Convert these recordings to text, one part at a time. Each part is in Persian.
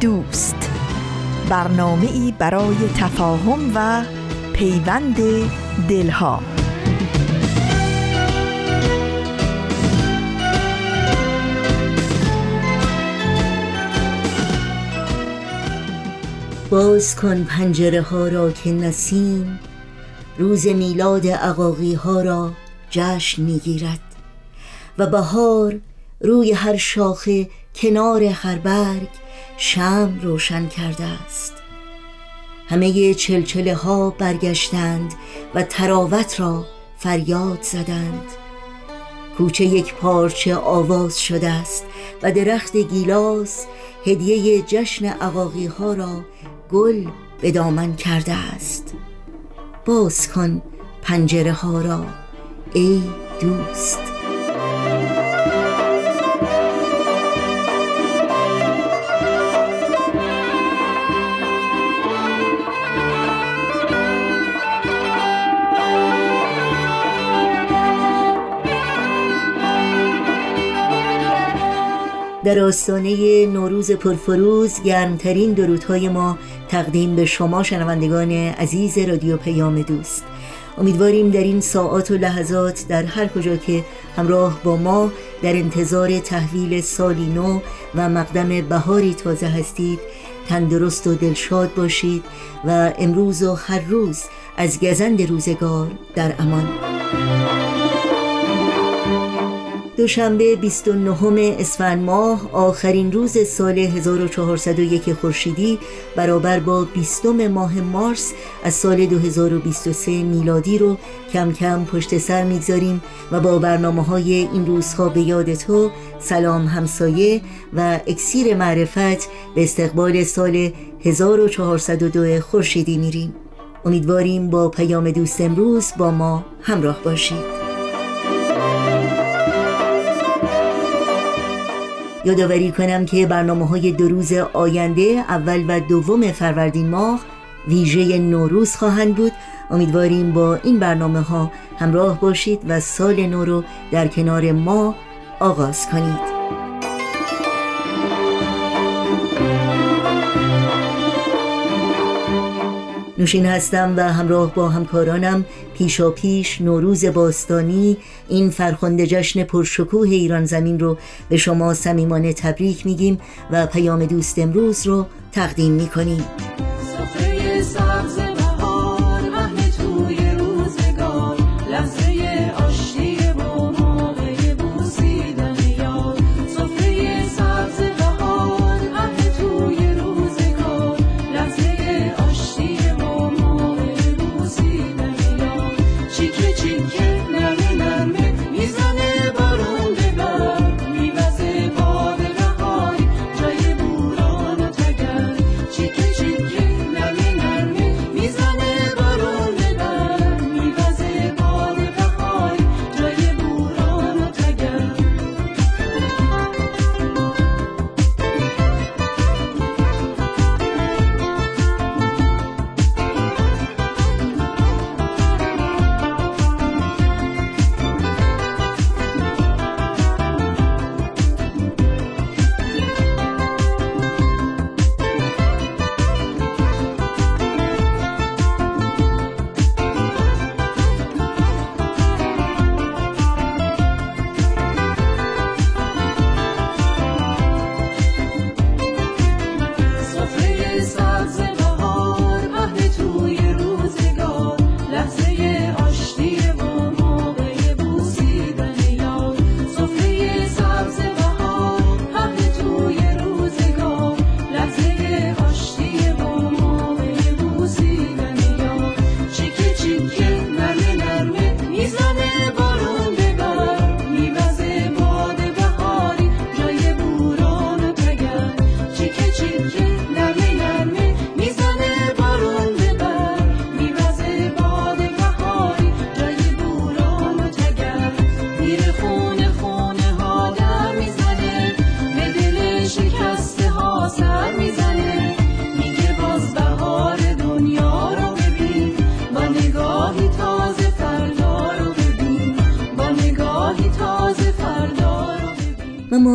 دوست. برنامه ای برای تفاهم و پیوند دلها. باز کن پنجره ها را که نسیم روز میلاد عقاقی ها را جشن می‌گیرد و بهار روی هر شاخه کنار هر برگ شم روشن کرده است. همه چلچله ها برگشتند و تراوت را فریاد زدند. کوچه یک پارچه آواز شده است و درخت گیلاس هدیه جشن عقاقی ها را گل به دامن کرده است. باز کن پنجره ها را ای دوست. در آستانه نوروز پرفروز گرمترین درودهای ما تقدیم به شما شنوندگان عزیز رادیو پیام دوست. امیدواریم در این ساعات و لحظات در هر کجا که همراه با ما در انتظار تحویل سالی نو و مقدم بهاری تازه هستید تندرست و دلشاد باشید و امروز و هر روز از گزند روزگار در امان. دوشنبه 29 اسفند ماه آخرین روز سال 1401 خورشیدی برابر با 20 ماه مارس از سال 2023 میلادی رو کم کم پشت سر می‌گذاریم و با برنامه های این روزها به یاد تو سلام همسایه و اکسیر معرفت به استقبال سال 1402 خورشیدی میریم. امیدواریم با پیام دوست امروز با ما همراه باشید. یادآوری کنم که برنامه های دو روز آینده اول و دوم فروردین ماه ویژه نوروز خواهند بود. امیدواریم با این برنامه ها همراه باشید و سال نو رو در کنار ما آغاز کنید. نوشین هستم و همراه با همکارانم پیشا پیش نوروز باستانی این فرخنده جشن پرشکوه ایران زمین رو به شما صمیمانه تبریک میگیم و پیام دوست امروز رو تقدیم می‌کنیم.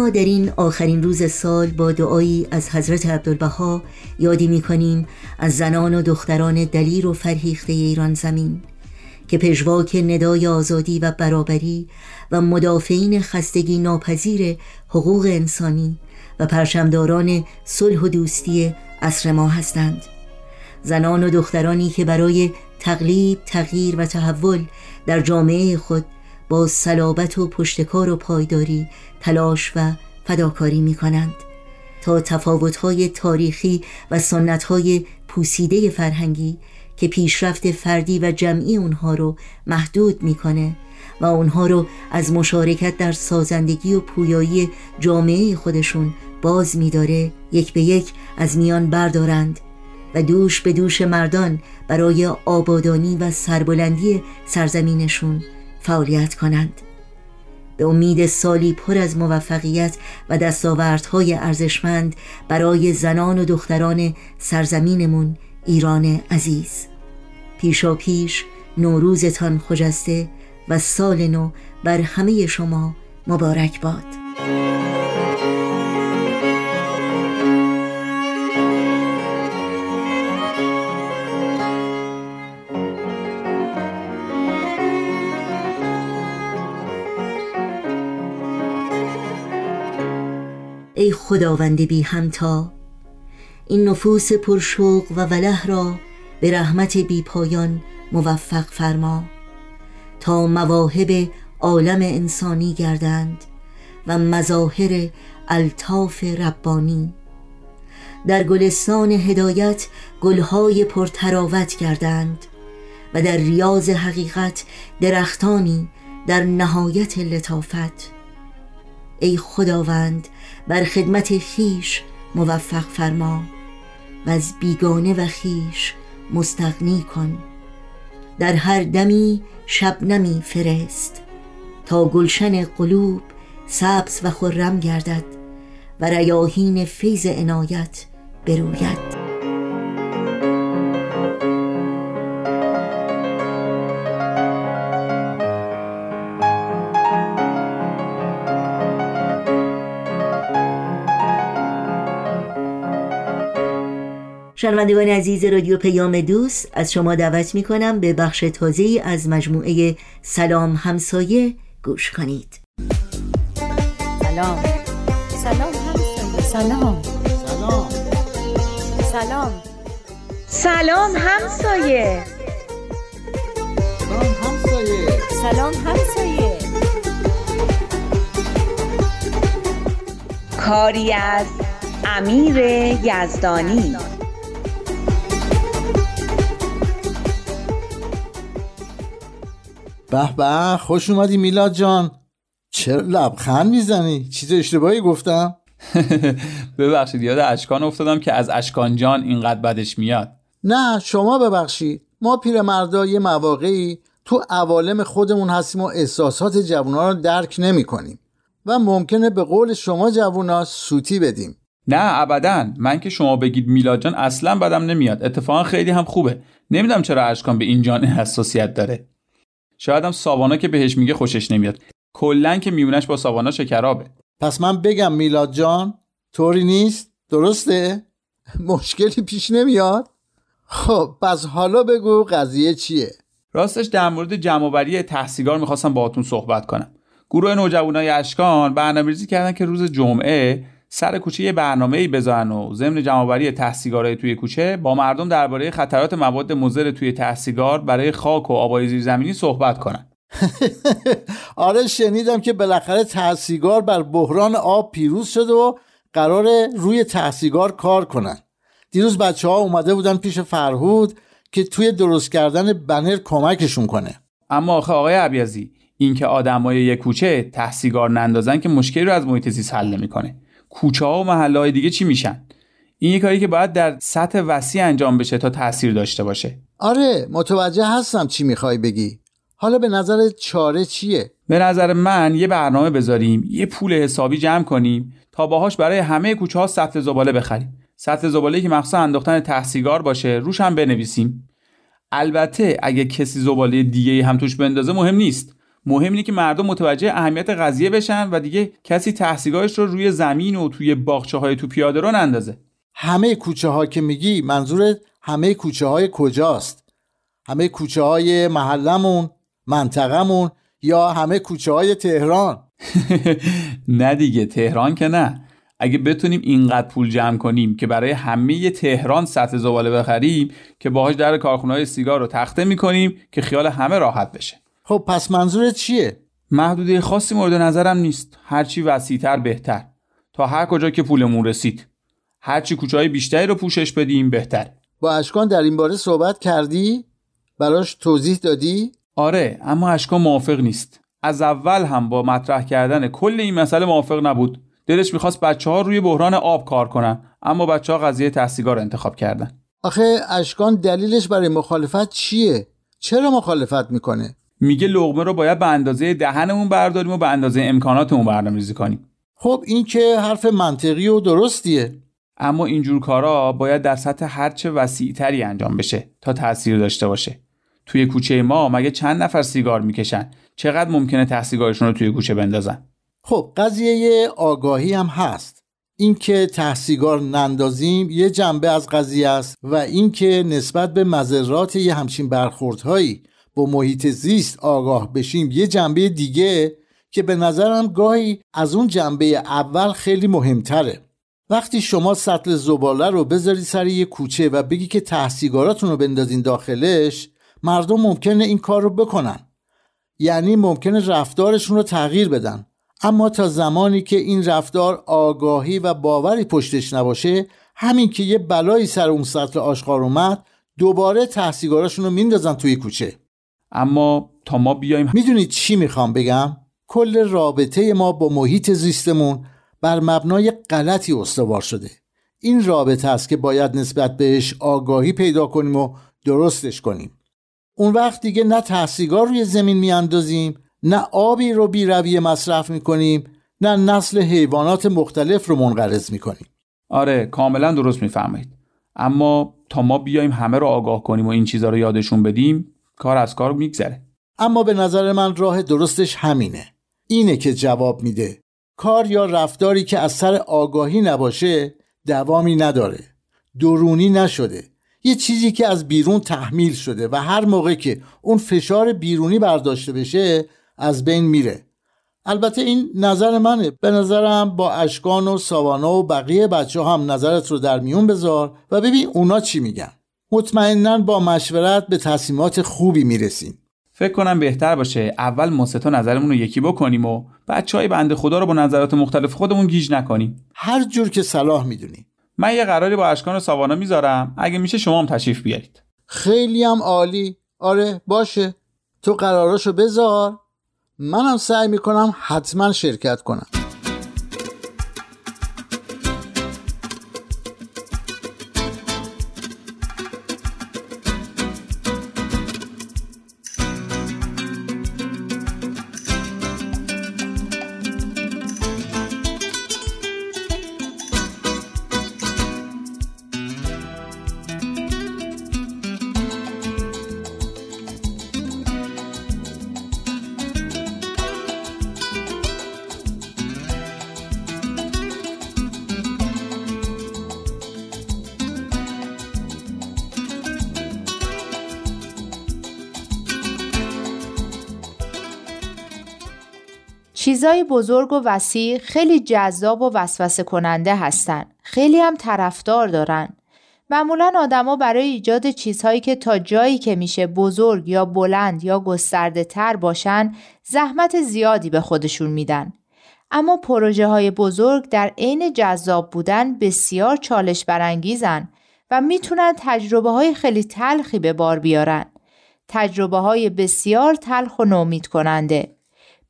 در این آخرین روز سال با دعایی از حضرت عبدالبها یادی می کنیم از زنان و دختران دلیر و فرهیخته ایران زمین که پژواک ندای آزادی و برابری و مدافعین خستگی ناپذیر حقوق انسانی و پرچمداران صلح و دوستی عصر ما هستند. زنان و دخترانی که برای تقلیب، تغییر و تحول در جامعه خود با صلابت و پشتکار و پایداری تلاش و فداکاری می کنند تا تفاوت‌های تاریخی و سنت‌های پوسیده فرهنگی که پیشرفت فردی و جمعی اونها رو محدود می‌کنه و اونها رو از مشارکت در سازندگی و پویایی جامعه خودشون باز میداره یک به یک از میان بردارند و دوش به دوش مردان برای آبادانی و سربلندی سرزمینشون فعالیت کنند. به امید سالی پر از موفقیت و دستاوردهای ارزشمند برای زنان و دختران سرزمینمون ایران عزیز. پیشا پیش نوروزتان خجسته و سال نو بر همه شما مبارک باد. ای خداوند بی همتا. این نفوس پرشوق و وله را به رحمت بی پایان موفق فرما. تا مواهب عالم انسانی گردند و مظاهر الطاف ربانی. در گلستان هدایت گلهای پرتراوت گردند و در ریاض حقیقت درختانی در نهایت لطافت. ای خداوند بر خدمت خیش موفق فرما و از بیگانه و خیش مستغنی کن. در هر دمی شبنمی فرست تا گلشن قلوب سبز و خرم گردد و ریاهین فیض عنایت بروید. شنوندگان عزیز رادیو پیام دوست از شما دعوت می کنم به بخش تازه از مجموعه سلام همسایه گوش کنید. سلام. سلام همسایه. سلام سلام. سلام. سلام همسایه. سلام همسایه. سلام همسایه. کاری از امیر یزدانی. به به خوش اومدی میلاد جان. چرا لبخند می‌زنی؟ چیز اشتباهی گفتم. ببخشید یاد اشکان افتادم که از اشکان جان اینقدر بدش میاد. نه شما ببخشید ما پیرمردا یه مواقعی تو عوالم خودمون هستیم و احساسات جوونا رو درک نمی کنیم و ممکنه به قول شما جوونا سوتی بدیم. نه ابدا. من که شما بگید میلاد جان اصلا بدم نمیاد. اتفاقا خیلی هم خوبه. نمی‌دونم چرا اشکان به این جان حساسیت داره. شاید هم ساوانا که بهش میگه خوشش نمیاد. کلا که میونش با ساوانا شکرابه. پس من بگم میلاد جان طوری نیست؟ درسته؟ مشکلی پیش نمیاد؟ خب پس حالا بگو قضیه چیه؟ راستش در مورد جمعآوری تحصیلگار می‌خواستم باهاتون صحبت کنم. گروه نوجوانای اشکان برنامه‌ریزی کردن که روز جمعه سر کوچه یه برنامه ای بذارن و ضمن جمعآوری تحصیلگارای توی کوچه با مردم درباره خطرات مواد مضر توی تحصیلگار برای خاک و آبای زیرزمینی صحبت کنن. آره شنیدم که بالاخره تحصیلگار بر بحران آب پیروز شده و قرار روی تحصیلگار کار کنن. دیروز بچه ها اومده بودن پیش فرهود که توی درست کردن بنر کمکشون کنه. اما آخه آقای عبیزی این که آدمای یک کوچه تحصیلگار نندازن که مشکلی رو از محیط زیست حل نمی‌کنه. کوچه ها و محله های دیگه چی میشن؟ این یه کاری که باید در سطح وسیع انجام بشه تا تاثیر داشته باشه. آره متوجه هستم چی می‌خوای بگی. حالا به نظر چاره چیه؟ به نظر من یه برنامه بذاریم یه پول حسابی جمع کنیم تا باهاش برای همه کوچه ها سطل زباله بخریم. سطل زباله که مخصوصا انداختن تحصیلگار باشه روش هم بنویسیم. البته اگه کسی زباله دیگه هم توش بندازه مهم نیست. مهم اینه که مردم متوجه اهمیت قضیه بشن و دیگه کسی تحصیلاتش رو روی زمین و توی باغچه های تو پیاده رو نندازه همه کوچه ها که میگی منظور همه کوچه های کجاست؟ همه کوچه های محلمون منطقمون یا همه کوچه های تهران؟ نه دیگه تهران که نه. اگه بتونیم اینقدر پول جمع کنیم که برای همه تهران سطح زباله بخریم که باهاش در کارخونه سیگار رو تخته می‌کنیم که خیال همه راحت بشه. خب پس منظورت چیه؟ محدوده خاصی مورد نظرم نیست. هرچی وسیعتر بهتر. تا هر کجا که پولمون رسید. هرچی کوچه بیشتری رو پوشش بدیم بهتر. با اشکان در این باره صحبت کردی؟ براش توضیح دادی؟ آره اما اشکان موافق نیست. از اول هم با مطرح کردن کل این مسئله موافق نبود. دلش می‌خواست بچه ها روی بحران آب کار کنن اما بچه ها قضیه تحصیلگار انتخاب کردن. آخه اشکان دلیلش برای مخالفت چیه؟ چرا مخالفت می‌کنه؟ میگه لغمه رو باید به اندازه دهنمون برداریم و به اندازه امکاناتمون برنامه‌ریزی کنیم. خب این که حرف منطقی و درستیه. اما اینجور کارا باید در سطح هرچه وسیعتری انجام بشه تا تاثیر داشته باشه. توی کوچه ما مگه چند نفر سیگار می‌کشن؟ چقدر ممکنه تحصیلگارشون رو توی کوچه بندازن؟ خب قضیه آگاهی هم هست. اینکه تحصیلگار نندازیم یه جنبه از قضیه است و اینکه نسبت به مذرات یه همچین برخوردهایی با محیط زیست آگاه بشیم یه جنبه دیگه که به نظرم گاهی از اون جنبه اول خیلی مهمتره. وقتی شما سطل زباله رو بذاری سر یه کوچه و بگی که تحصیلگاراتون رو بندازین داخلش مردم ممکنه این کار رو بکنن. یعنی ممکنه رفتارشون رو تغییر بدن. اما تا زمانی که این رفتار آگاهی و باوری پشتش نباشه همین که یه بلایی سر اون سطل آشغال اومد دوباره تحصیلگاراشون رو میندازن توی کوچه. اما تا ما بیایم می‌دونید چی می‌خوام بگم؟ کل رابطه ما با محیط زیستمون بر مبنای غلطی استوار شده. این رابطه است که باید نسبت بهش آگاهی پیدا کنیم و درستش کنیم. اون وقت دیگه نه تحصیلگار روی زمین میاندازیم نه آبی رو بی رویه مصرف می‌کنیم نه نسل حیوانات مختلف رو منقرض می‌کنیم. آره کاملا درست می‌فهمید اما تا ما بیایم همه رو آگاه کنیم و این چیزها رو یادشون بدیم کار از کار میگذره. اما به نظر من راه درستش همینه. اینه که جواب میده. کار یا رفتاری که از سر آگاهی نباشه دوامی نداره. درونی نشده. یه چیزی که از بیرون تحمیل شده و هر موقع که اون فشار بیرونی برداشته بشه از بین میره. البته این نظر منه. به نظرم با اشکان و ساوانا و بقیه بچه هم نظرت رو در میون بذار و ببین اونا چی میگن. مطمئنا با مشورت به تصمیمات خوبی می‌رسیم. فکر کنم بهتر باشه اول ما سه تا نظرمون رو یکی بکنیم و بچه های بنده خدا رو با نظرات مختلف خودمون گیج نکنیم. هر جور که صلاح می‌دونی. من یه قراری با اشکان و ساوانا می‌ذارم. اگه میشه شما هم تشریف بیارید. خیلی هم عالی. آره باشه. تو قراراشو بذار. منم سعی می‌کنم حتما شرکت کنم. چیزای بزرگ و وسیع خیلی جذاب و وسوسه کننده هستن. خیلی هم طرفدار دارن. معمولا آدما برای ایجاد چیزهایی که تا جایی که میشه بزرگ یا بلند یا گسترده تر باشن زحمت زیادی به خودشون میدن. اما پروژه های بزرگ در عین جذاب بودن بسیار چالش برانگیزن و می‌تونن تجربه های خیلی تلخی به بار بیارن. تجربه های بسیار تلخ و نومید کننده.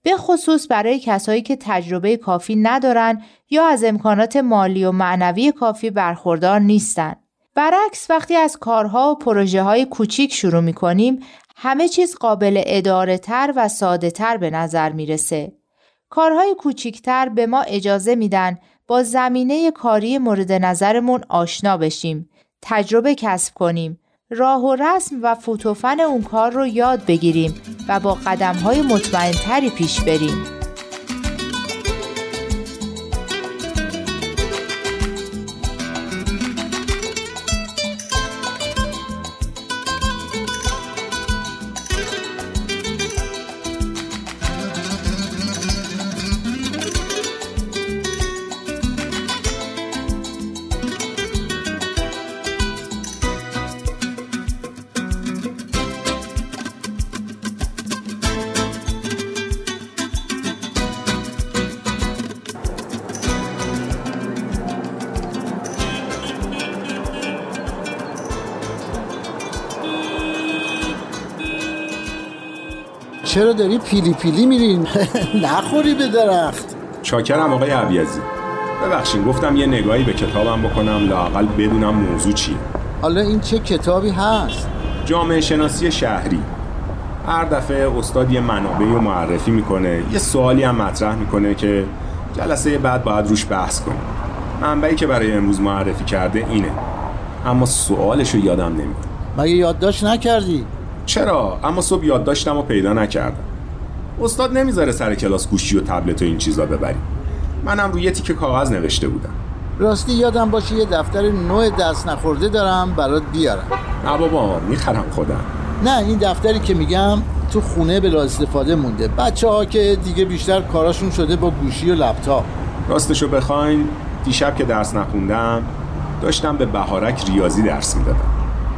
به خصوص برای کسایی که تجربه کافی ندارن یا از امکانات مالی و معنوی کافی برخوردار نیستن. برعکس وقتی از کارها و پروژه های کوچیک شروع می کنیم همه چیز قابل اداره تر و ساده تر به نظر می‌رسه. کارهای کوچیکتر به ما اجازه میدن با زمینه کاری مورد نظرمون آشنا بشیم، تجربه کسب کنیم، راه و رسم و فوتوفن اون کار رو یاد بگیریم و با قدم های مطمئن تری پیش بریم. چرا داری پیلی پیلی میرین نخوری به درخت. چاکرم آقای عبیزی. ببخشین گفتم یه نگاهی به کتابم بکنم لاقل بدونم موضوع چیه. حالا این چه کتابی هست؟ جامعه شناسی شهری. هر دفعه استاد یه منابعی رو معرفی می‌کنه یه سوالی هم مطرح می‌کنه که جلسه بعد باید روش بحث کنیم. منبعی که برای امروز معرفی کرده اینه. اما سوالش رو یادم نمیاد. مگه یادداشت نکردی؟ چرا؟ اما صبح یادداشتم رو پیدا نکردم. استاد نمی‌ذاره سر کلاس گوشی و تبلت و این چیزا ببریم منم روی تیکه کاغذ نوشته بودم. راستی یادم باشه یه دفتر نوع دست نخورده دارم برات بیارم. نه بابا می‌خرم خودم. نه این دفتری که میگم تو خونه بلا استفاده مونده. بچه ها که دیگه بیشتر کاراشون شده با گوشی و لپتاپ. راستشو بخواین دیشب که درس نخوندم داشتم به بهارک ریاضی درس می‌دادم.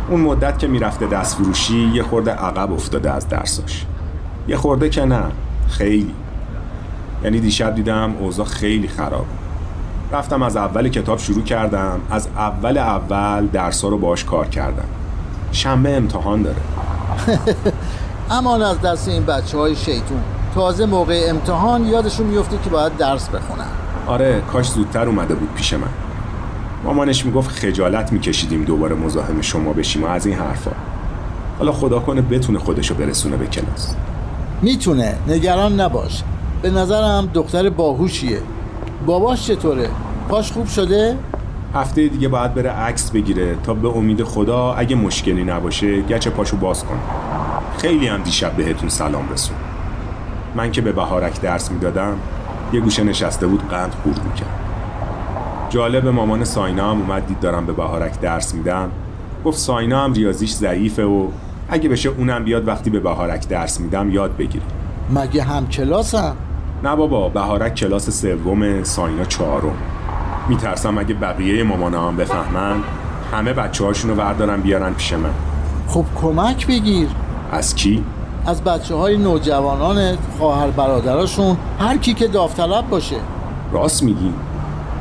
اون مدت که می‌رفته دست فروشی یه خورده عقب افتاده از درساش. یه خورده که نه خیلی. یعنی دیشب دیدم اوضاع خیلی خراب رفتم از اول کتاب شروع کردم از اول اول درسا رو باش کار کردم. شنبه امتحان داره. امان از دست این بچه های شیطون. تازه موقع امتحان یادشون میفته که باید درس بخونن. آره کاش زودتر اومده بود پیش من. مامانش می‌گفت خجالت میکشیدیم دوباره مزاحم شما بشیم و از این حرفا. حالا خدا کنه بتونه خودشو برسونه به کلاس. می‌تونه نگران نباش. به نظرم دختر باهوشیه. باباش چطوره؟ پاش خوب شده؟ هفته دیگه باید بره عکس بگیره تا به امید خدا اگه مشکلی نباشه گچ پاشو باز کنه خیلی هم دیشب بهتون سلام رسون. من که به بهارک درس می‌دادم یه گوشه نشسته بود قند خورد می‌کرد. جالب مامان ساینا هم اومد دید دارم به بهارک درس میدم. گفت ساینا هم ریاضیش ضعیفه و اگه بشه اونم بیاد وقتی به بهارک درس میدم یاد بگیره مگه هم کلاسم؟ نه بابا بهارک کلاس سوم ساینا چهارم. میترسم اگه بقیه مامانا هم بفهمن همه بچه هاشون رو وردارن بیارن پیش من. خب کمک بگیر. از کی؟ از بچه های نوجوانان خواهر برادراشون هر کی که داوطلب باشه. راست میگی؟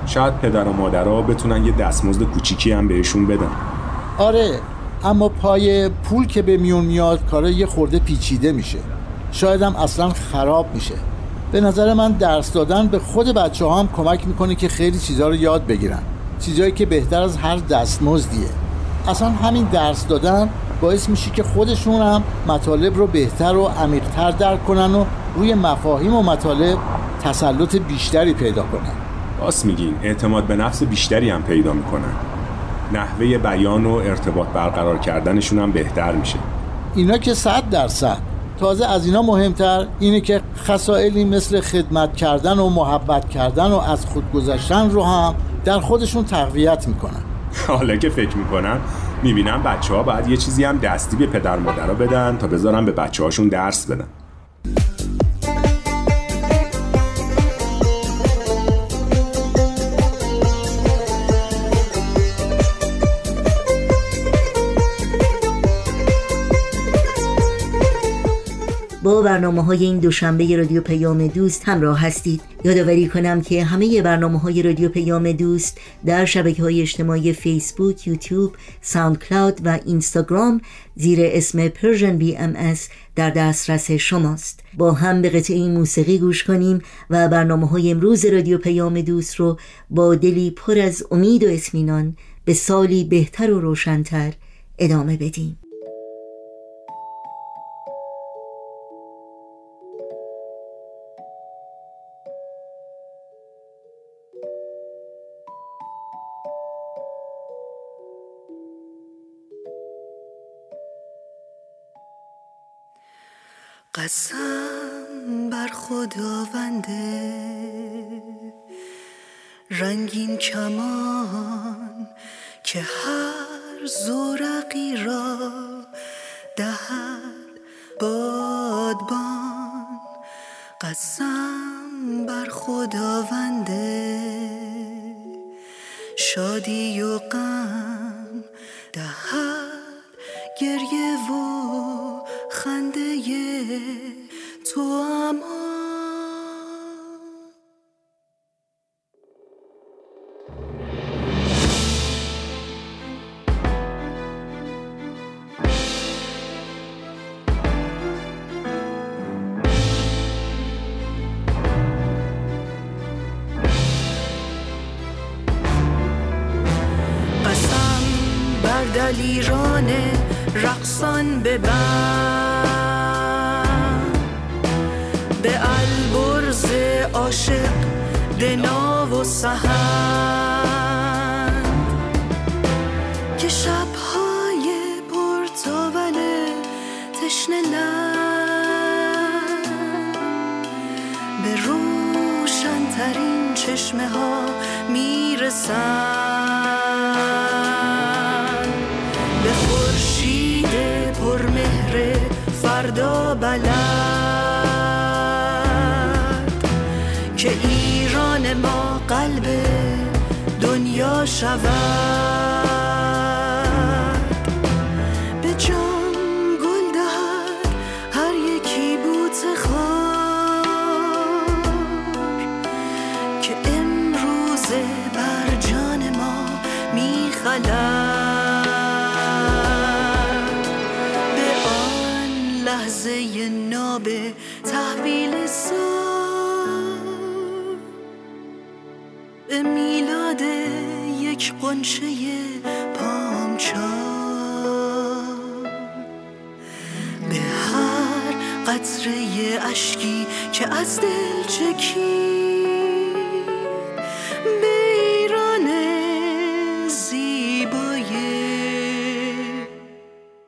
شاید پدر و مادرها بتونن یه دستمزد کوچیکی هم بهشون بدن. آره اما پای پول که به میون میاد کارا یه خورده پیچیده میشه. شاید هم اصلا خراب میشه. به نظر من درس دادن به خود بچه ها هم کمک می‌کنه که خیلی چیزها رو یاد بگیرن. چیزهایی که بهتر از هر دستمزدیه. اصلا همین درس دادن باعث میشه که خودشون هم مطالب رو بهتر و عمیقتر درک کنن و روی مفاهیم و مطالب تسلط بیشتری پیدا کنن. راست میگین. اعتماد به نفس بیشتری هم پیدا می‌کنن نحوه بیان و ارتباط برقرار کردنشون هم بهتر میشه. اینا که صد درصد. تازه از اینا مهمتر اینه که خصائلی مثل خدمت کردن و محبت کردن و از خود گذشتن رو هم در خودشون تقویت می‌کنن. حالا که فکر می‌کنم می‌بینم بچه ها باید یه چیزی هم دستی به پدر مادرها بدن تا بذارن به بچه هاشون درس بدن. برنامه های این دوشنبه رادیو پیام دوست همراه هستید. یادآوری کنم که همه برنامه های رادیو پیام دوست در شبکه های اجتماعی فیسبوک، یوتیوب، ساوند کلاود و اینستاگرام زیر اسم ام اس در دسترس شماست. با هم به قطعه موسیقی گوش کنیم و برنامه های امروز رادیو پیام دوست رو با دلی پر از امید و اسمینان به سالی بهتر و روشنتر ادامه بدیم. قسم بر خداونده. رنگین کمان که هر زورقی را دهد بادبان. قسم بر خداونده. شادی و غم دهد گریه و تو اما دلیران رقصان به سهند که شبهای پرتاول تشنه به روشنترین چشمه ها می‌رسند شود به جان گل دهد هر یکی بوت خار که امروز بر جان ما میخلد. لحظه ناب تحویل سال. به میلاد یک قنچه پامچار به هر قطره اشکی که از دل چکید به ایران زیبای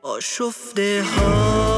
آشفته ها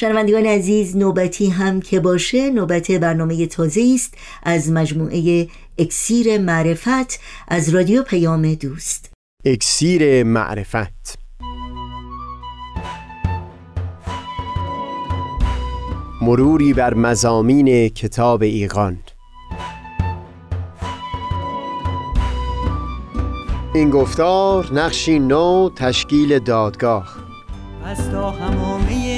شنوندگان عزیز نوبتی هم که باشه نوبت برنامه تازه است از مجموعه اکسیر معرفت از رادیو پیام دوست. اکسیر معرفت. مروری بر مزامین کتاب ایقان این گفتار نقشی نو تشکیل دادگاه. از تا همامه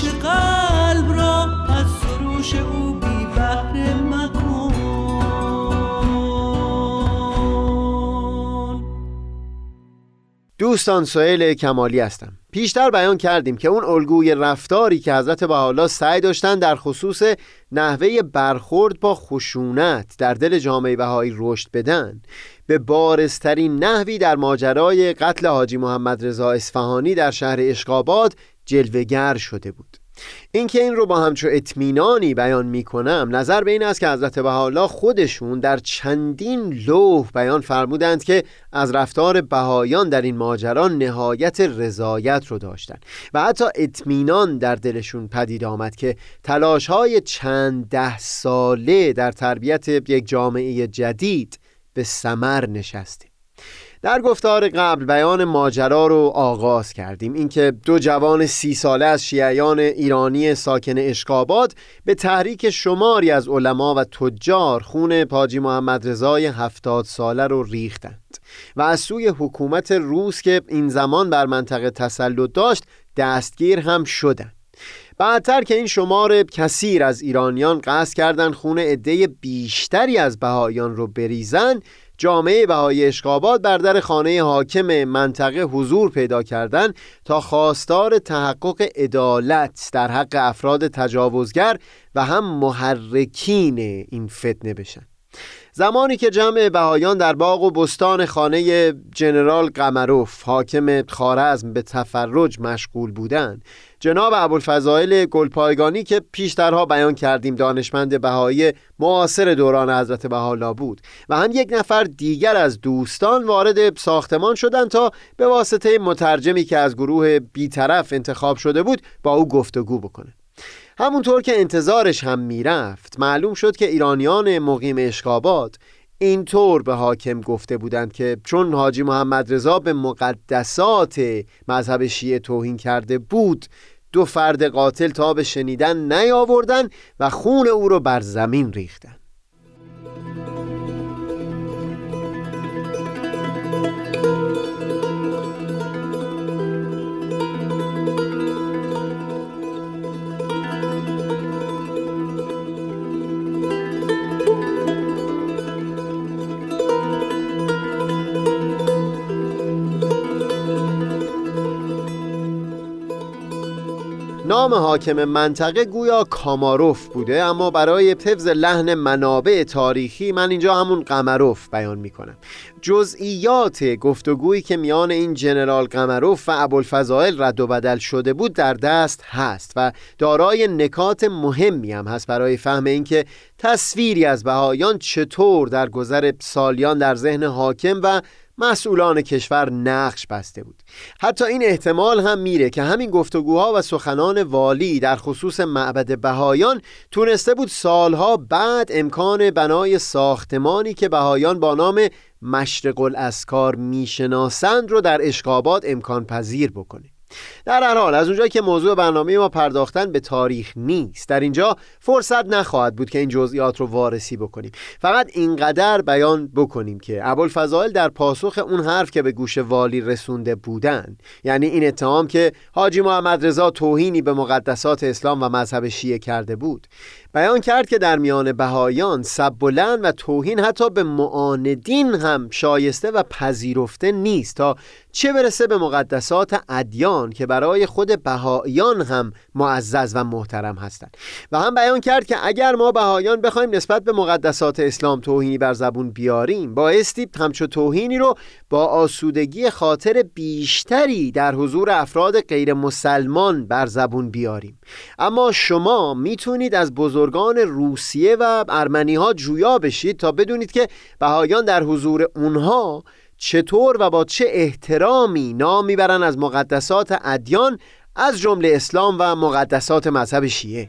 قلب را او بی مکن. دوستان سئیل کمالی هستم. پیشتر بیان کردیم که اون الگوی رفتاری که حضرت بهاءالله سعی داشتن در خصوص نحوه برخورد با خشونت در دل جامعه بهایی رشد بدن به بارزترین نحوی در ماجرای قتل حاجی محمد رضا اصفهانی در شهر اشقاباد جلوگر شده بود. اینکه این رو با همچو اطمینانی بیان می‌کنم نظر به این است که حضرت بهاءالله خودشون در چندین لوح بیان فرمودند که از رفتار بهایان در این ماجرا نهایت رضایت رو داشتن و حتی اطمینان در دلشون پدید آمد که تلاش های چند ده ساله در تربیت یک جامعه جدید به سمر نشسته در گفتار قبل بیان ماجرا رو آغاز کردیم. اینکه دو جوان سی ساله از شیعیان ایرانی ساکن اشکاباد به تحریک شماری از علما و تجار خون پاجی محمد رضای هفتاد ساله رو ریختند و از سوی حکومت روس که این زمان بر منطقه تسلط داشت دستگیر هم شدند. بعدتر که این شمار کثیر از ایرانیان قصد کردند خون عده بیشتری از بهایان رو بریزن جامعه بهای اشقابات بر در خانه حاکم منطقه حضور پیدا کردن تا خواستار تحقق عدالت در حق افراد تجاوزگر و هم محرکین این فتنه بشن. زمانی که جمع بهایان در باغ و بستان خانه جنرال قمروف حاکم خارزم به تفرج مشغول بودند جناب ابوالفضائل گلپایگانی که پیشترها بیان کردیم دانشمند بهایی معاصر دوران حضرت بهاءالله بود و هم یک نفر دیگر از دوستان وارد ساختمان شدند تا به واسطه مترجمی که از گروه بیطرف انتخاب شده بود با او گفتگو بکنه. همونطور که انتظارش هم می‌رفت معلوم شد که ایرانیان مقیم اشکابات اینطور به حاکم گفته بودند که چون حاجی محمد رضا به مقدسات مذهب شیعه توهین کرده بود دو فرد قاتل تا به شنیدن نیاوردن و خون او رو بر زمین ریختن. نام حاکم منطقه گویا کاماروف بوده اما برای حفظ لحن منابع تاریخی من اینجا همون قمروف بیان می‌کنم. جزئیات گفتگویی که میان این جنرال قمروف و ابوالفضائل رد و بدل شده بود در دست هست و دارای نکات مهمی هم هست برای فهم اینکه تصویری از بهایان چطور در گذر سالیان در ذهن حاکم و مسئولان کشور نقش بسته بود. حتی این احتمال هم میره که همین گفتگوها و سخنان والی در خصوص معبد بهایان تونسته بود سالها بعد امکان بنای ساختمانی که بهایان با نام مشرق الاسکار می‌شناسند رو در اشقابات امکان پذیر بکنه. در هر حال از اونجایی که موضوع برنامه ما پرداختن به تاریخ نیست. در اینجا فرصت نخواهد بود که این جزئیات رو وارسی بکنیم. فقط اینقدر بیان بکنیم که ابوالفضائل در پاسخ اون حرف که به گوش والی رسونده بودن یعنی این اتهام که حاجی محمد رضا توهینی به مقدسات اسلام و مذهب شیعه کرده بود بیان کرد که در میان بهایان سب بلند و توهین حتی به معاندین هم شایسته و پذیرفته نیست تا چه برسه به مقدسات ادیان که برای خود بهایان هم معزز و محترم هستند. و هم بیان کرد که اگر ما بهایان بخوایم نسبت به مقدسات اسلام توهینی بر زبون بیاریم بایستی همچو توهینی رو با آسودگی خاطر بیشتری در حضور افراد غیر مسلمان بر زبون بیاریم. اما شما می‌تونید از بزرگان روسیه و ارمنی ها جویا بشید تا بدونید که بهایان در حضور اونها چطور و با چه احترامی نام می‌برن از مقدسات ادیان از جمله اسلام و مقدسات مذهب شیعه.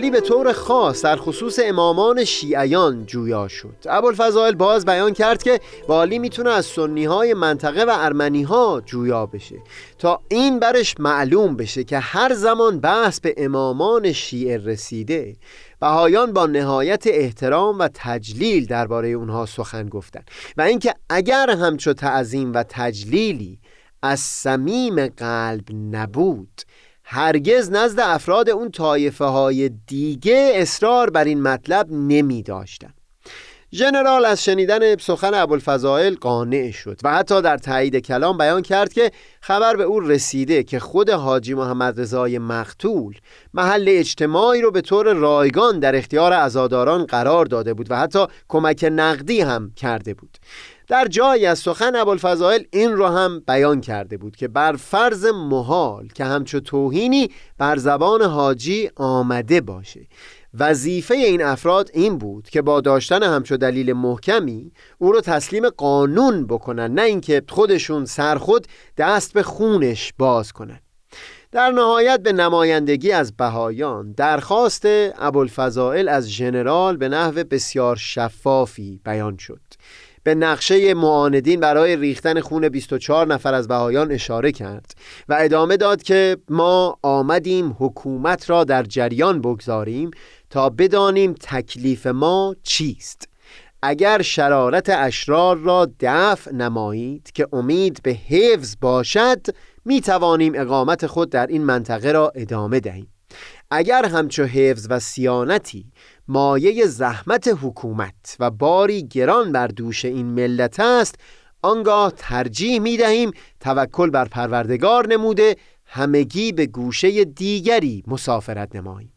والی به طور خاص در خصوص امامان شیعیان جویا شد. ابوالفضائل باز بیان کرد که والی می‌تونه از سنی های منطقه و ارمنی ها جویا بشه. تا این برش معلوم بشه که هر زمان بحث به امامان شیعه رسیده بهایان با نهایت احترام و تجلیل درباره اونها سخن گفتن. و اینکه اگر همچو تعظیم و تجلیلی از صمیم قلب نبود هرگز نزد افراد اون طایفه های دیگه اصرار بر این مطلب نمی داشتن ژنرال از شنیدن سخن ابوالفضائل قانع شد و حتی در تایید کلام بیان کرد که خبر به او رسیده که خود حاجی محمد رضای مقتول محل اجتماعی رو به طور رایگان در اختیار عزاداران قرار داده بود و حتی کمک نقدی هم کرده بود. در جایی از سخن ابوالفضائل این را هم بیان کرده بود که بر فرض محال که همچو توهینی بر زبان حاجی آمده باشه. وظیفه این افراد این بود که با داشتن همچو دلیل محکمی او رو تسلیم قانون بکنن نه اینکه خودشون سرخود دست به خونش باز کنن. در نهایت به نمایندگی از بهایان درخواست ابوالفضائل از ژنرال به نحو بسیار شفافی بیان شد. به نقشه معاندین برای ریختن خون 24 نفر از بهایان اشاره کرد و ادامه داد که ما آمدیم حکومت را در جریان بگذاریم تا بدانیم تکلیف ما چیست. اگر شرارت اشرار را دفع نمایید که امید به حفظ باشد می توانیم اقامت خود در این منطقه را ادامه دهیم. اگر همچو حفظ و سیانتی مایه زحمت حکومت و باری گران بر دوش این ملت است آنگاه ترجیح می دهیم توکل بر پروردگار نموده همگی به گوشه دیگری مسافرت نماییم.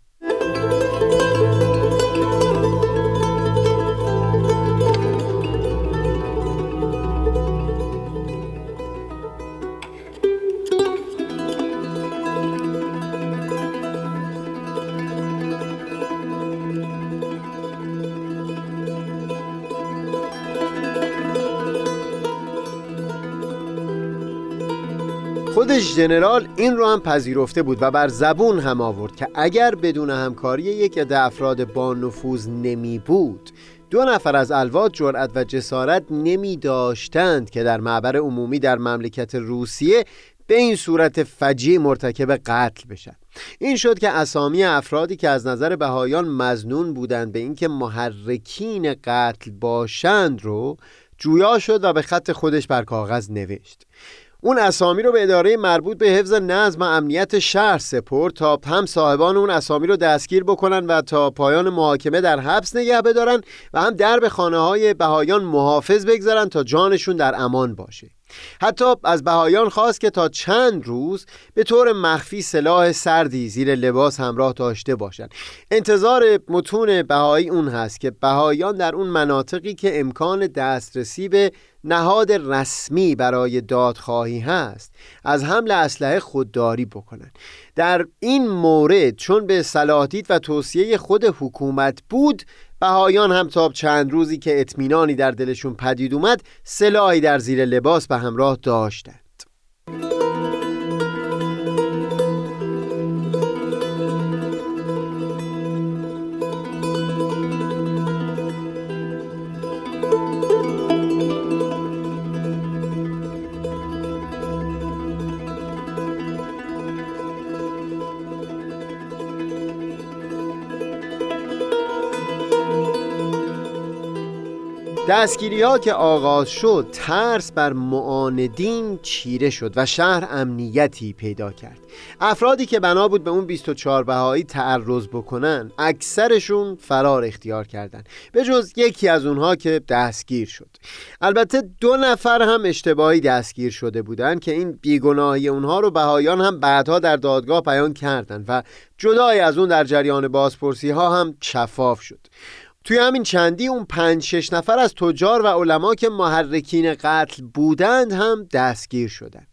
خودش جنرال این رو هم پذیرفته بود و بر زبون هم آورد که اگر بدون همکاری یک عده افراد با نفوذ نمی بود دو نفر از الواد جرأت و جسارت نمی داشتند که در معبر عمومی در مملکت روسیه به این صورت فجیع مرتکب قتل بشن. این شد که اسامی افرادی که از نظر بهایان مزنون بودند به اینکه محرکین قتل باشند رو جویا شد و به خط خودش بر کاغذ نوشت. اون اسامی رو به اداره مربوط به حفظ نظم و امنیت شهر سپرد تا هم صاحبان اون اسامی رو دستگیر بکنن و تا پایان محاکمه در حبس نگه بدارن و هم درب خانه های بهایان محافظ بگذارن تا جانشون در امان باشه. حتی از بهایان خواست که تا چند روز به طور مخفی سلاح سردی زیر لباس همراه داشته باشند. انتظار متون بهایی اون هست که بهایان در اون مناطقی که امکان دسترسی به نهاد رسمی برای دادخواهی هست از حمل اسلحه خودداری بکنن در این مورد چون به صلاحدید و توصیه خود حکومت بود بهایان هم تا چند روزی که اطمینانی در دلشون پدید اومد سلاحی در زیر لباس به همراه داشتند. دستگیری ها که آغاز شد ترس بر معاندین چیره شد و شهر امنیتی پیدا کرد. افرادی که بنا بود به اون 24 بهایی تعرض بکنن اکثرشون فرار اختیار کردند به جز یکی از اونها که دستگیر شد. البته دو نفر هم اشتباهی دستگیر شده بودند که این بیگناهی اونها رو بهایان هم بعدها در دادگاه بیان کردند و جدای از اون در جریان بازپرسی ها هم شفاف شد. توی همین چندی اون پنج شش نفر از تجار و علما که محرکین قتل بودند هم دستگیر شدند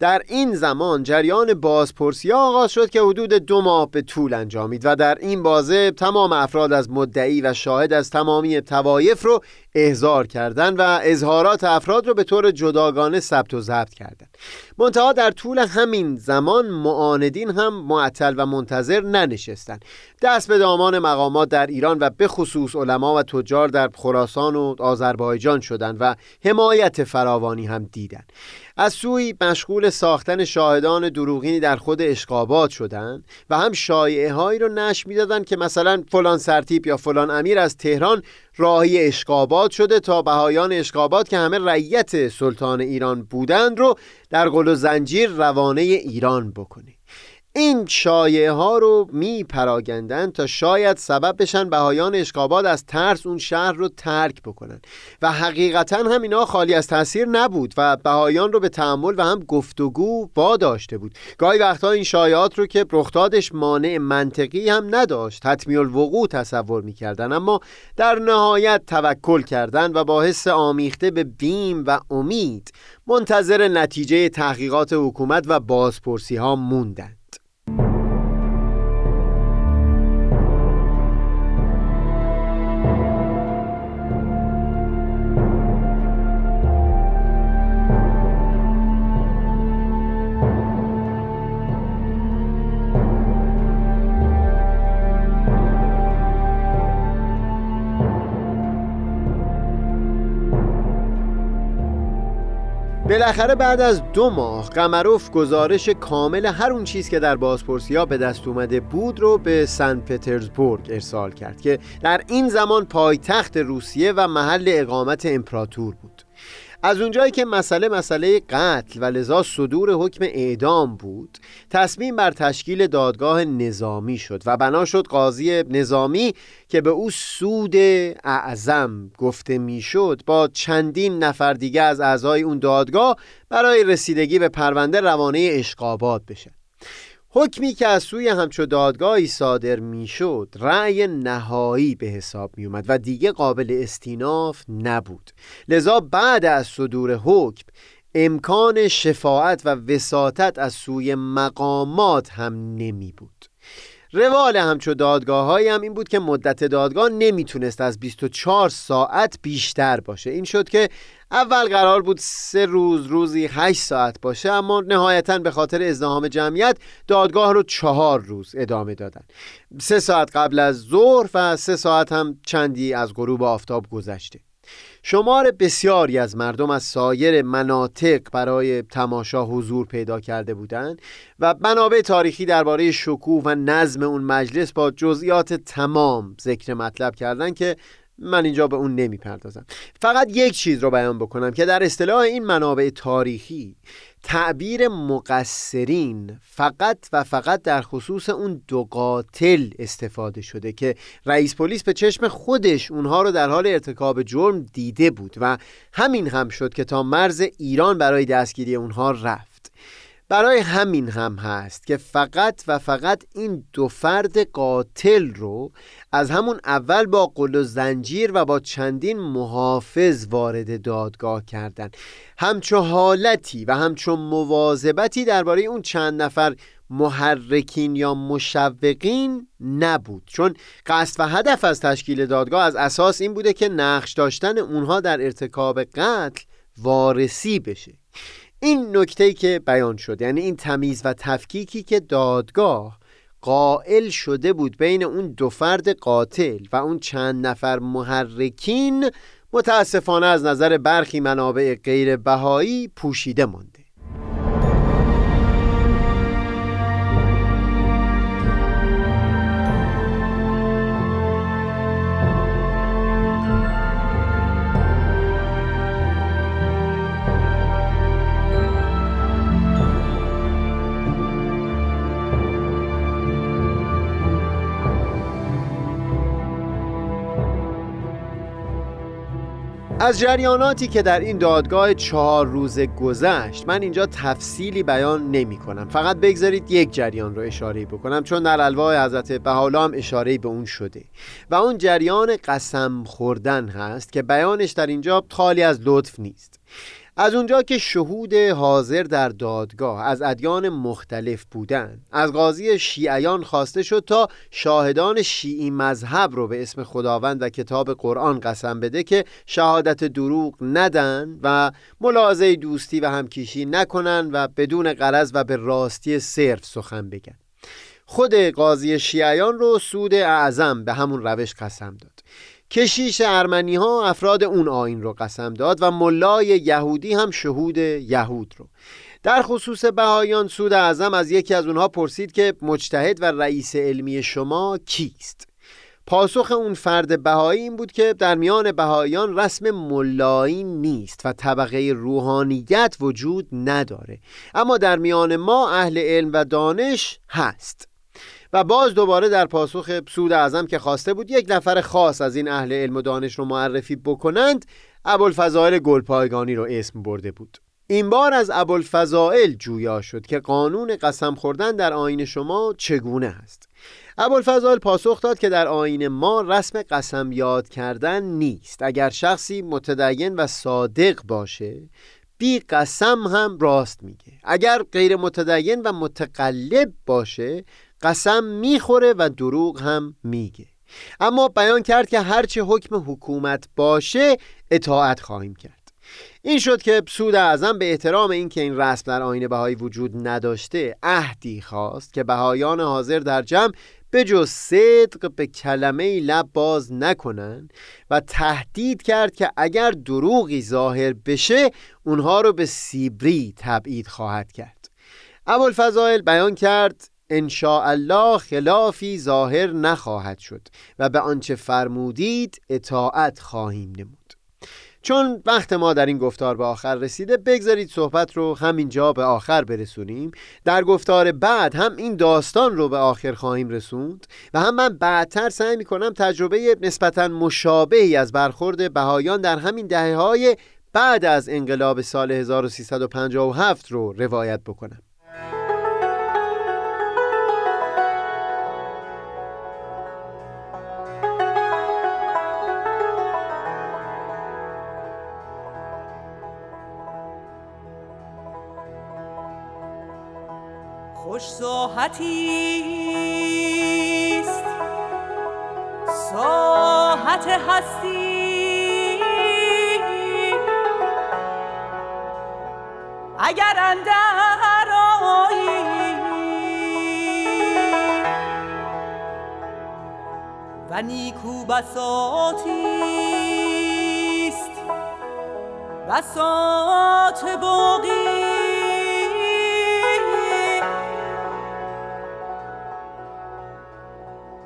در این زمان جریان بازپرسی آغاز شد که حدود دو ماه به طول انجامید و در این بازه تمام افراد از مدعی و شاهد از تمامی توایف رو احضار کردند و اظهارات افراد رو به طور جداگانه ثبت و ضبط کردند. منتها در طول همین زمان معاندین هم معطل و منتظر ننشستند. دست به دامان مقامات در ایران و به خصوص علما و تجار در خراسان و آذربایجان شدند و حمایت فراوانی هم دیدند. از سوی مشغول ساختن شاهدان دروغینی در خود اشقابات شدند و هم شایعه هایی رو نشر می‌دادند که مثلا فلان سرتیپ یا فلان امیر از تهران راهی اشقابات شده تا بهایان اشقابات که همه رعیت سلطان ایران بودند رو در قل و زنجیر روانه ایران بکنه. این شایعه ها رو می پراگندن تا شاید سبب بشن بهایان اشقاباد از ترس اون شهر رو ترک بکنن. و حقیقتا هم اینا خالی از تاثیر نبود و بهایان رو به تحمل و هم گفتگو واداشته بود. گاهی وقتها این شایعات رو که رخدادش مانع منطقی هم نداشت حتمی الوقوع تصور می‌کردن. اما در نهایت توکل کردن و با حس آمیخته به بیم و امید منتظر نتیجه تحقیقات حکومت و بازپرسی ها موندن. بالاخره بعد از دو ماه قمروف گزارش کامل هر اون چیز که در بازپرسی ها به دست اومده بود رو به سن پترزبورگ ارسال کرد که در این زمان پایتخت روسیه و محل اقامت امپراتور بود. از اونجایی که مسئله مسئله قتل و لذا صدور حکم اعدام بود تصمیم بر تشکیل دادگاه نظامی شد و بنا شد قاضی نظامی که به او سود اعظم گفته می‌شد با چندین نفر دیگه از اعضای اون دادگاه برای رسیدگی به پرونده روانه اشقابات بشه. حکمی که از سوی همچو دادگاهی صادر می‌شد رأی نهایی به حساب می اومد و دیگه قابل استیناف نبود. لذا بعد از صدور حکم امکان شفاعت و وساطت از سوی مقامات هم نمی بود روال همچو دادگاه هم این بود که مدت دادگاه نمی‌تونست از 24 ساعت بیشتر باشه. این شد که اول قرار بود سه روز روزی هشت ساعت باشه اما نهایتا به خاطر ازدهام جمعیت دادگاه رو چهار روز ادامه دادن. سه ساعت قبل از ظهر و سه ساعت هم چندی از غروب آفتاب گذشته. شمار بسیاری از مردم از سایر مناطق برای تماشا حضور پیدا کرده بودند و منابع تاریخی درباره شکوه و نظم اون مجلس با جزئیات تمام ذکر مطلب کردن که من اینجا به اون نمی‌پردازم. فقط یک چیز رو بیان بکنم که در اصطلاح این منابع تاریخی تعبیر مقصرین فقط و فقط در خصوص اون دو قاتل استفاده شده که رئیس پلیس به چشم خودش اونها رو در حال ارتکاب جرم دیده بود و همین هم شد که تا مرز ایران برای دستگیری اونها رفت. برای همین هم هست که فقط و فقط این دو فرد قاتل رو از همون اول با قل و زنجیر و با چندین محافظ وارد دادگاه کردن. همچو حالتی و همچو مواظبتی درباره اون چند نفر محرکین یا مشوقین نبود. چون قصد و هدف از تشکیل دادگاه از اساس این بوده که نقش داشتن اونها در ارتکاب قتل وارسی بشه. این نکته که بیان شد یعنی این تمیز و تفکیکی که دادگاه قائل شده بود بین اون دو فرد قاتل و اون چند نفر محرکین متاسفانه از نظر برخی منابع غیر بهایی پوشیده ماند از جریاناتی که در این دادگاه چهار روزه گذشت من اینجا تفصیلی بیان نمی کنم فقط بگذارید یک جریان رو اشاره بکنم چون در الواح حضرت بحالا هم اشاره به اون شده. و اون جریان قسم خوردن هست که بیانش در اینجا خالی از لطف نیست. از اونجا که شهود حاضر در دادگاه از ادیان مختلف بودند از قاضی شیعیان خواسته شد تا شاهدان شیعی مذهب رو به اسم خداوند و کتاب قرآن قسم بده که شهادت دروغ ندن و ملاحظه دوستی و همکیشی نکنن و بدون قرض و به راستی صرف سخن بگن. خود قاضی شیعیان رو سود اعظم به همون روش قسم داد. کشیش ارمنی ها افراد اون آین رو قسم داد و ملای یهودی هم شهود یهود رو. در خصوص بهایان سود اعظم از یکی از اونها پرسید که مجتهد و رئیس علمی شما کیست؟ پاسخ اون فرد بهایی این بود که در میان بهاییان رسم ملایی نیست و طبقه روحانیت وجود نداره. اما در میان ما اهل علم و دانش هست. و باز دوباره در پاسخ سود اعظم که خواسته بود یک نفر خاص از این اهل علم و دانش رو معرفی بکنند ابوالفضائل گلپایگانی رو اسم برده بود. این بار از ابوالفضائل جویا شد که قانون قسم خوردن در آین شما چگونه است. ابوالفضائل پاسخ داد که در آین ما رسم قسم یاد کردن نیست. اگر شخصی متدین و صادق باشه بی قسم هم راست میگه. اگر غیر متدین و متقلب باشه قسم می‌خوره و دروغ هم میگه. اما بیان کرد که هرچه حکم حکومت باشه اطاعت خواهیم کرد. این شد که سود اعظم به احترام اینکه این رسم در آین بهایی وجود نداشته عهدی خواست که بهایان حاضر در جمع به جز صدق به کلمه لب باز نکنن و تهدید کرد که اگر دروغی ظاهر بشه اونها رو به سیبری تبعید خواهد کرد. ابوالفضائل بیان کرد الله خلافی ظاهر نخواهد شد و به آنچه فرمودید اطاعت خواهیم نمود. چون وقت ما در این گفتار به آخر رسیده بگذارید صحبت رو همینجا به آخر برسونیم. در گفتار بعد هم این داستان رو به آخر خواهیم رسوند و هم من بعدتر سعی می‌کنم تجربه نسبتا مشابهی از برخورد بهایان در همین دهه های بعد از انقلاب سال 1357 رو روایت بکنم. خوش ساحتی است. ساحت هستی. اگر اندر و نیکو بساتی است. بساط باقی.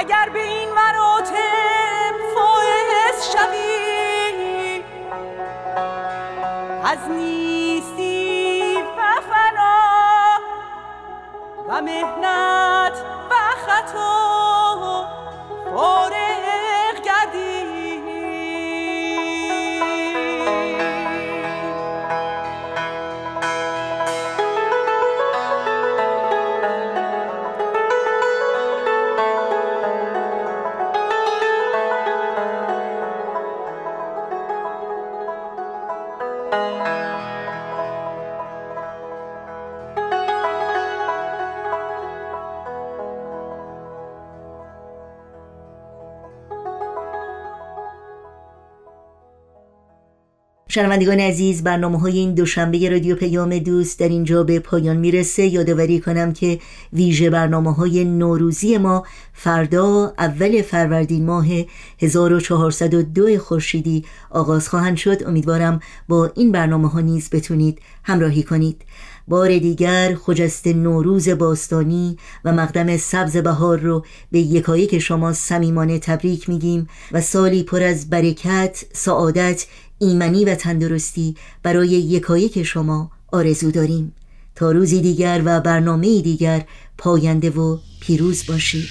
اگر به این مراتب فائز شوی از نیستی و فنا و مهنت شنوندگان عزیز برنامه های این دوشنبه رادیو پیام دوست در اینجا به پایان می‌رسه. یادآوری کنم که ویژه برنامه های نوروزی ما فردا اول فروردین ماه 1402 خورشیدی آغاز خواهند شد. امیدوارم با این برنامه ها نیز بتونید همراهی کنید. بار دیگر خجست نوروز باستانی و مقدم سبز بهار رو به یکایک شما صمیمانه تبریک میگیم و سالی پر از برکت، سعادت، ایمنی و تندرستی برای یکایک شما آرزو داریم. تا روزی دیگر و برنامه دیگر پاینده و پیروز باشید.